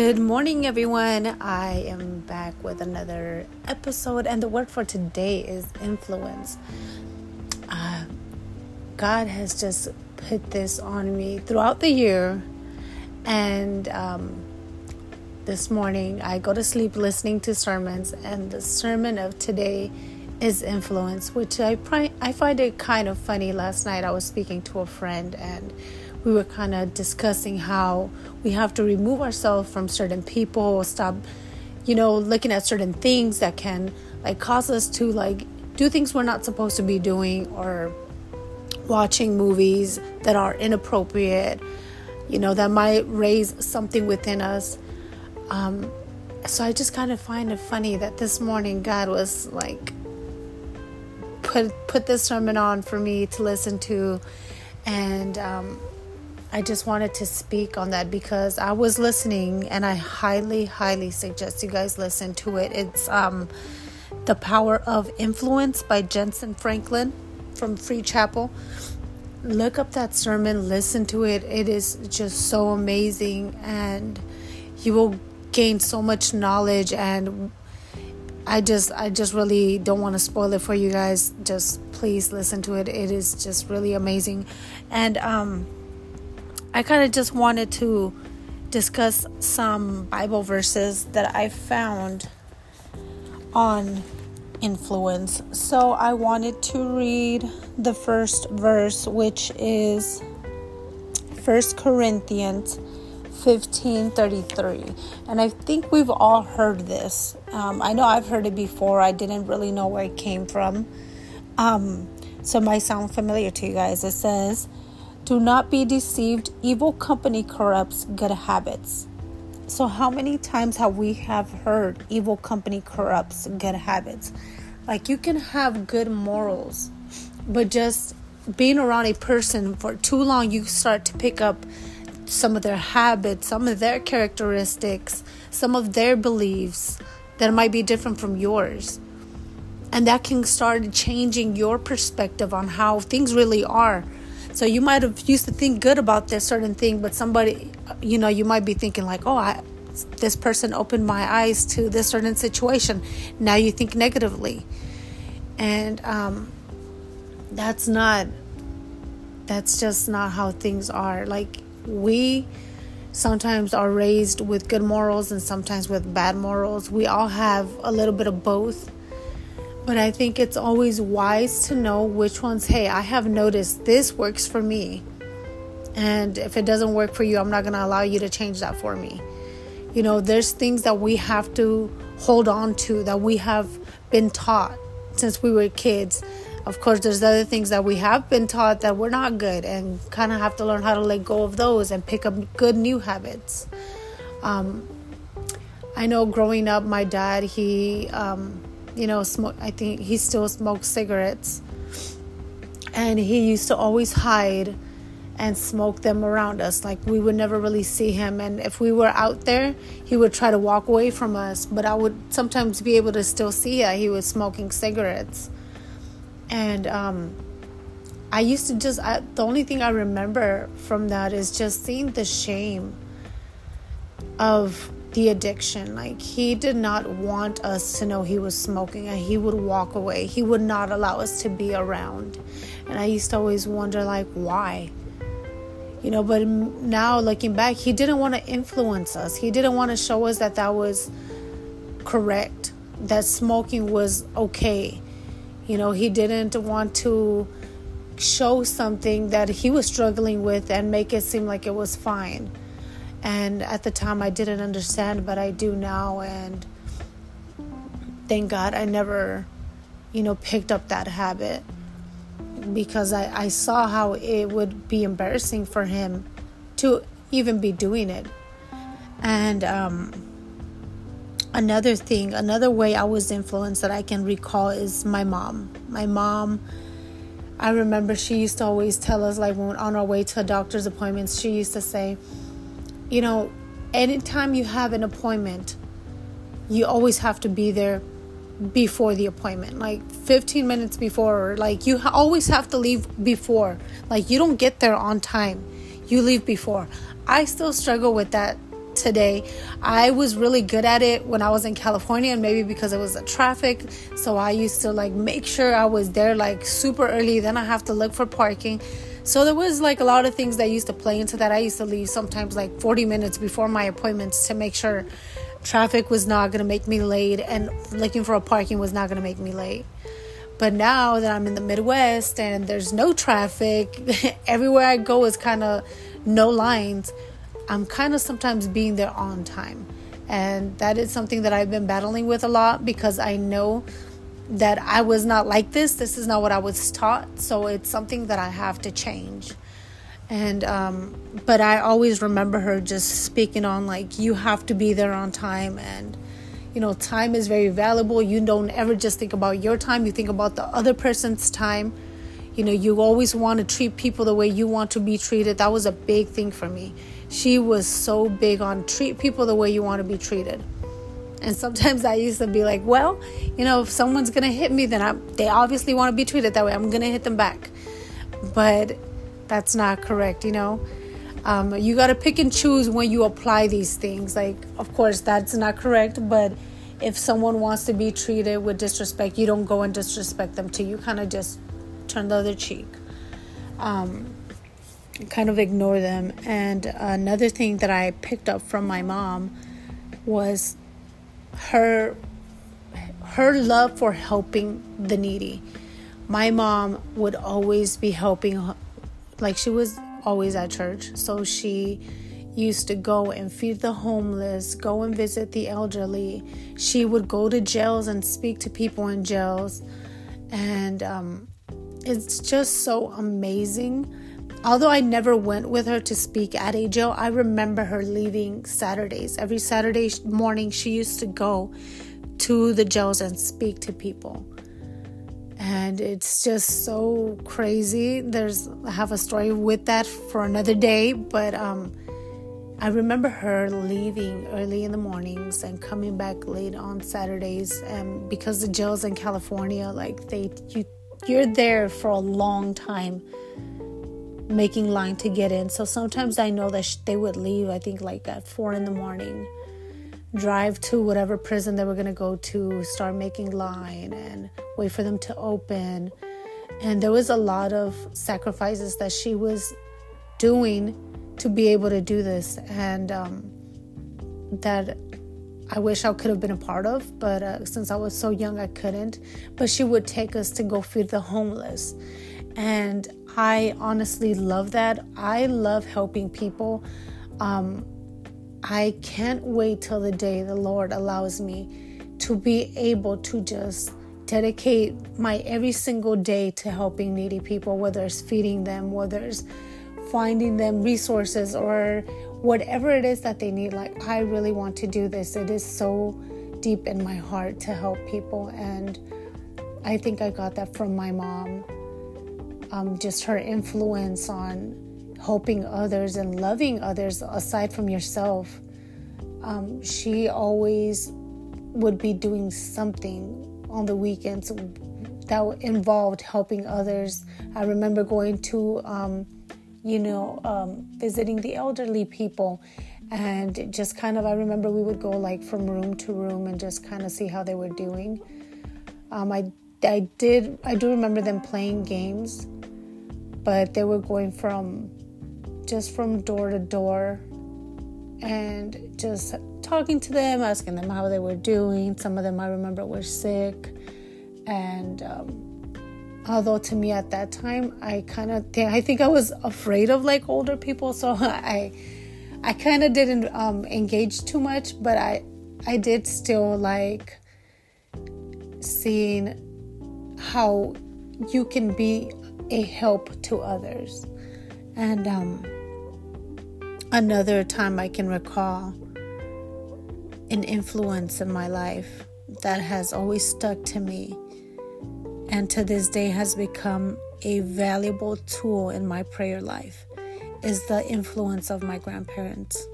Good morning, everyone. I am back with another episode, and the word for today is influence. Uh, God has just put this on me throughout the year, and um, this morning I go to sleep listening to sermons, and the sermon of today is influence, which I I find it kind of funny. Last night I was speaking to a friend, and we were kind of discussing how we have to remove ourselves from certain people, stop, you know, looking at certain things that can like cause us to like do things we're not supposed to be doing or watching movies that are inappropriate, you know, that might raise something within us. Um, so I just kind of find it funny that this morning God was like put put this sermon on for me to listen to, and um, I just wanted to speak on that because I was listening and I highly, highly suggest you guys listen to it. It's um, The Power of Influence by Jentezen Franklin from Free Chapel. Look up that sermon, listen to it. It is just so amazing and you will gain so much knowledge and I just I just really don't want to spoil it for you guys. Just please listen to it. It is just really amazing. And um I kind of just wanted to discuss some Bible verses that I found on influence. So I wanted to read the first verse, which is First Corinthians 15:33. And I think we've all heard this. Um, I know I've heard it before. I didn't really know where it came from. Um, so it might sound familiar to you guys. It says, do not be deceived. Evil company corrupts good habits. So how many times have we have heard evil company corrupts good habits? Like you can have good morals, but just being around a person for too long you start to pick up some of their habits, some of their characteristics, some of their beliefs that might be different from yours. And that can start changing your perspective on how things really are so you might have used to think good about this certain thing, but somebody, you know, you might be thinking like, oh, I, this person opened my eyes to this certain situation. Now you think negatively, and um, that's not. That's just not how things are. Like we sometimes are raised with good morals and sometimes with bad morals. We all have a little bit of both but I think it's always wise to know which ones, hey, I have noticed this works for me. And if it doesn't work for you, I'm not going to allow you to change that for me. You know, there's things that we have to hold on to that we have been taught since we were kids. Of course, there's other things that we have been taught that we're not good and kind of have to learn how to let go of those and pick up good new habits. Um, I know growing up, my dad, he, um, you know, smoke. I think he still smokes cigarettes, and he used to always hide and smoke them around us. Like we would never really see him, and if we were out there, he would try to walk away from us. But I would sometimes be able to still see that he was smoking cigarettes, and um, I used to just. I, the only thing I remember from that is just seeing the shame of the addiction. Like he did not want us to know he was smoking and he would walk away. He would not allow us to be around. And I used to always wonder like why? You know, but now looking back, he didn't want to influence us. He didn't want to show us that that was correct, that smoking was okay. You know, he didn't want to show something that he was struggling with and make it seem like it was fine and at the time, I didn't understand, but I do now. And thank God I never, you know, picked up that habit because I, I saw how it would be embarrassing for him to even be doing it. And um, another thing, another way I was influenced that I can recall is my mom. My mom, I remember she used to always tell us, like, when on our way to a doctor's appointments, she used to say, you know, anytime you have an appointment, you always have to be there before the appointment, like 15 minutes before, or like you ha- always have to leave before. Like you don't get there on time, you leave before. I still struggle with that today. I was really good at it when I was in California, and maybe because it was the traffic. So I used to like make sure I was there like super early. Then I have to look for parking. So there was like a lot of things that used to play into that. I used to leave sometimes like 40 minutes before my appointments to make sure traffic was not going to make me late and looking for a parking was not going to make me late. But now that I'm in the Midwest and there's no traffic, everywhere I go is kind of no lines. I'm kind of sometimes being there on time. And that is something that I've been battling with a lot because I know that I was not like this. This is not what I was taught. So it's something that I have to change. And, um, but I always remember her just speaking on like, you have to be there on time and, you know, time is very valuable. You don't ever just think about your time, you think about the other person's time. You know, you always want to treat people the way you want to be treated. That was a big thing for me. She was so big on treat people the way you want to be treated. And sometimes I used to be like, well, you know, if someone's going to hit me, then I, they obviously want to be treated that way. I'm going to hit them back. But that's not correct, you know? Um, you got to pick and choose when you apply these things. Like, of course, that's not correct, but if someone wants to be treated with disrespect, you don't go and disrespect them too. You kind of just turn the other cheek, um, kind of ignore them. And another thing that I picked up from my mom was her her love for helping the needy. My mom would always be helping, like she was always at church. So she used to go and feed the homeless, go and visit the elderly. She would go to jails and speak to people in jails. And um, it's just so amazing. Although I never went with her to speak at a jail, I remember her leaving Saturdays. Every Saturday morning, she used to go to the Joes and speak to people. And it's just so crazy. There's i have a story with that for another day but um i remember her leaving early in the mornings and coming back late on saturdays. And because the jails in california like they you you're there for a long time making line to get in so sometimes i know that they would leave i think like at four in the morning drive to whatever prison they were going to go to, start making line and wait for them to open. And there was a lot of sacrifices that she was doing to be able to do this. And um, that I wish I could have been a part of, but uh, since I was so young, I couldn't. But she would take us to go feed the homeless. And I honestly love that. I love helping people. Um, I can't wait till the day the Lord allows me to be able to just dedicate my every single day to helping needy people, whether it's feeding them, whether it's finding them resources or whatever it is that they need. Like, I really want to do this. It is so deep in my heart to help people. And I think I got that from my mom. Um, just her influence on helping others and loving others aside from yourself. Um, she always would be doing something on the weekends that involved helping others. I remember going to, um, you know, um, visiting the elderly people. And just kind of, I remember we would go like from room to room and just kind of see how they were doing. Um, I, I did, I do remember them playing games, but they were going from just from door to door and just talking to them, asking them how they were doing. Some of them I remember were sick. And um, although to me at that time, I kind of, I think I was afraid of like older people. So I, I kind of didn't um, engage too much, but I, I did still like seeing how you can be a help to others. And um, another time I can recall an influence in my life that has always stuck to me and to this day has become a valuable tool in my prayer life is the influence of my grandparents.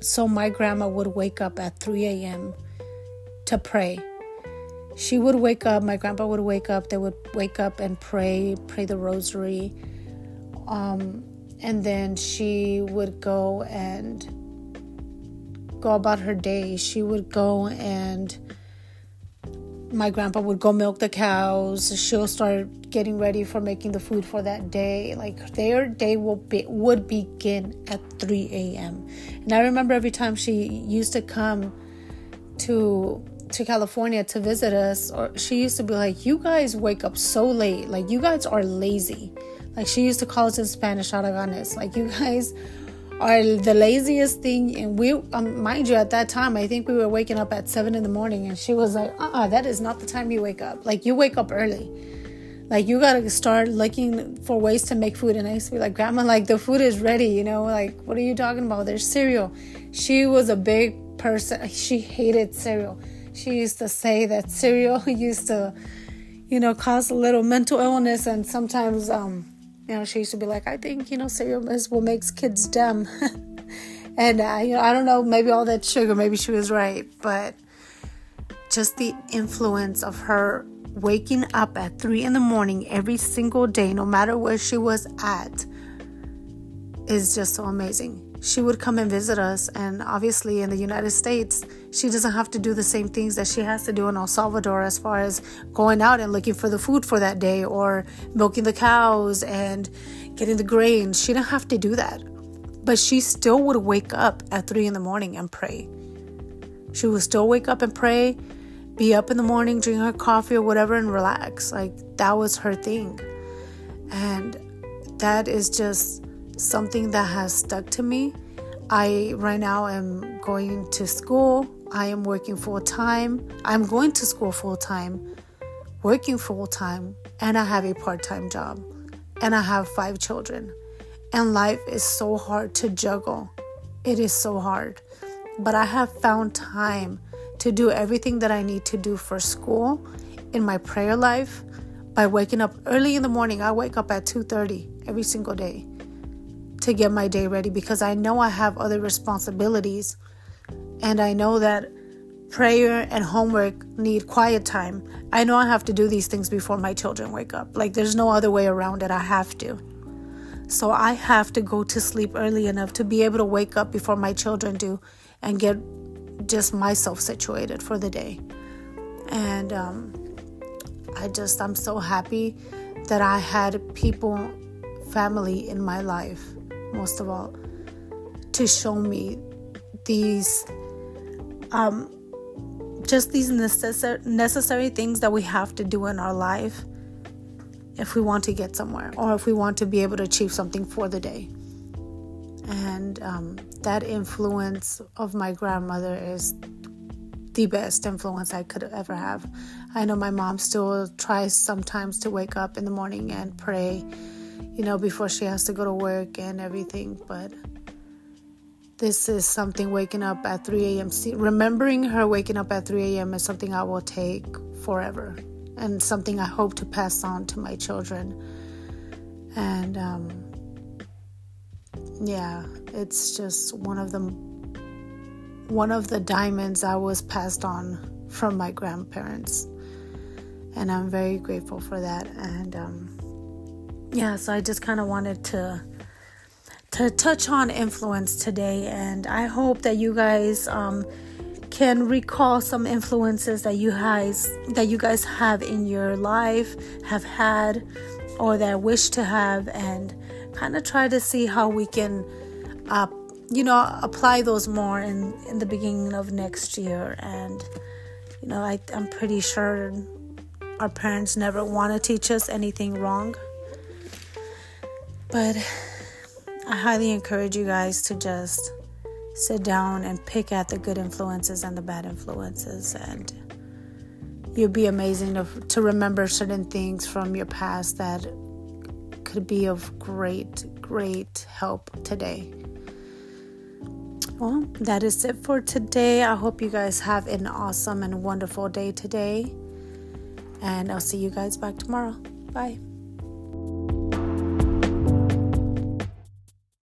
So, my grandma would wake up at 3 a.m. to pray. She would wake up, my grandpa would wake up, they would wake up and pray, pray the rosary. Um, and then she would go and go about her day, she would go and my grandpa would go milk the cows. She'll start getting ready for making the food for that day. Like their day will be would begin at 3 a.m. And I remember every time she used to come to to California to visit us, or she used to be like, "You guys wake up so late. Like you guys are lazy." Like she used to call us in Spanish, "Araganes." Like you guys are the laziest thing. And we, um, mind you, at that time, I think we were waking up at seven in the morning, and she was like, "Uh, uh that is not the time you wake up. Like you wake up early." Like you gotta start looking for ways to make food. And I used to be like, Grandma, like the food is ready, you know, like what are you talking about? There's cereal. She was a big person. She hated cereal. She used to say that cereal used to, you know, cause a little mental illness and sometimes um you know, she used to be like, I think, you know, cereal is what makes kids dumb. and, uh, you know, I don't know, maybe all that sugar, maybe she was right. But just the influence of her waking up at three in the morning every single day, no matter where she was at, is just so amazing she would come and visit us. And obviously, in the United States, she doesn't have to do the same things that she has to do in El Salvador as far as going out and looking for the food for that day or milking the cows and getting the grains. She didn't have to do that. But she still would wake up at three in the morning and pray. She would still wake up and pray, be up in the morning, drink her coffee or whatever, and relax. Like that was her thing. And that is just something that has stuck to me. I right now am going to school. I am working full time. I'm going to school full time, working full time, and I have a part time job. And I have five children. And life is so hard to juggle. It is so hard. But I have found time to do everything that I need to do for school in my prayer life by waking up early in the morning. I wake up at 2:30 every single day to get my day ready because I know I have other responsibilities and I know that prayer and homework need quiet time. I know I have to do these things before my children wake up. Like there's no other way around it. I have to. So I have to go to sleep early enough to be able to wake up before my children do and get just myself situated for the day. And um, I just, I'm so happy that I had people, family in my life most of all, to show me these, um, just these necessary necessary things that we have to do in our life if we want to get somewhere or if we want to be able to achieve something for the day. And um, that influence of my grandmother is the best influence I could ever have. I know my mom still tries sometimes to wake up in the morning and pray you know, before she has to go to work and everything. But this is something waking up at 3 a.m. Remembering her waking up at 3 a.m. is something I will take forever and something I hope to pass on to my children. And um, yeah, it's just one of the one of the diamonds I was passed on from my grandparents, and I'm very grateful for that. And um, yeah, so I just kind of wanted to to touch on influence today, and I hope that you guys um, can recall some influences that you guys that you guys have in your life, have had, or that wish to have, and kind of try to see how we can, uh, you know, apply those more in in the beginning of next year. And you know, I, I'm pretty sure our parents never want to teach us anything wrong but I highly encourage you guys to just sit down and pick at the good influences and the bad influences. And you'll be amazing to, to remember certain things from your past that could be of great great help today. Well that is it for today. I hope you guys have an awesome and wonderful day today. And i'll see you guys back tomorrow. Bye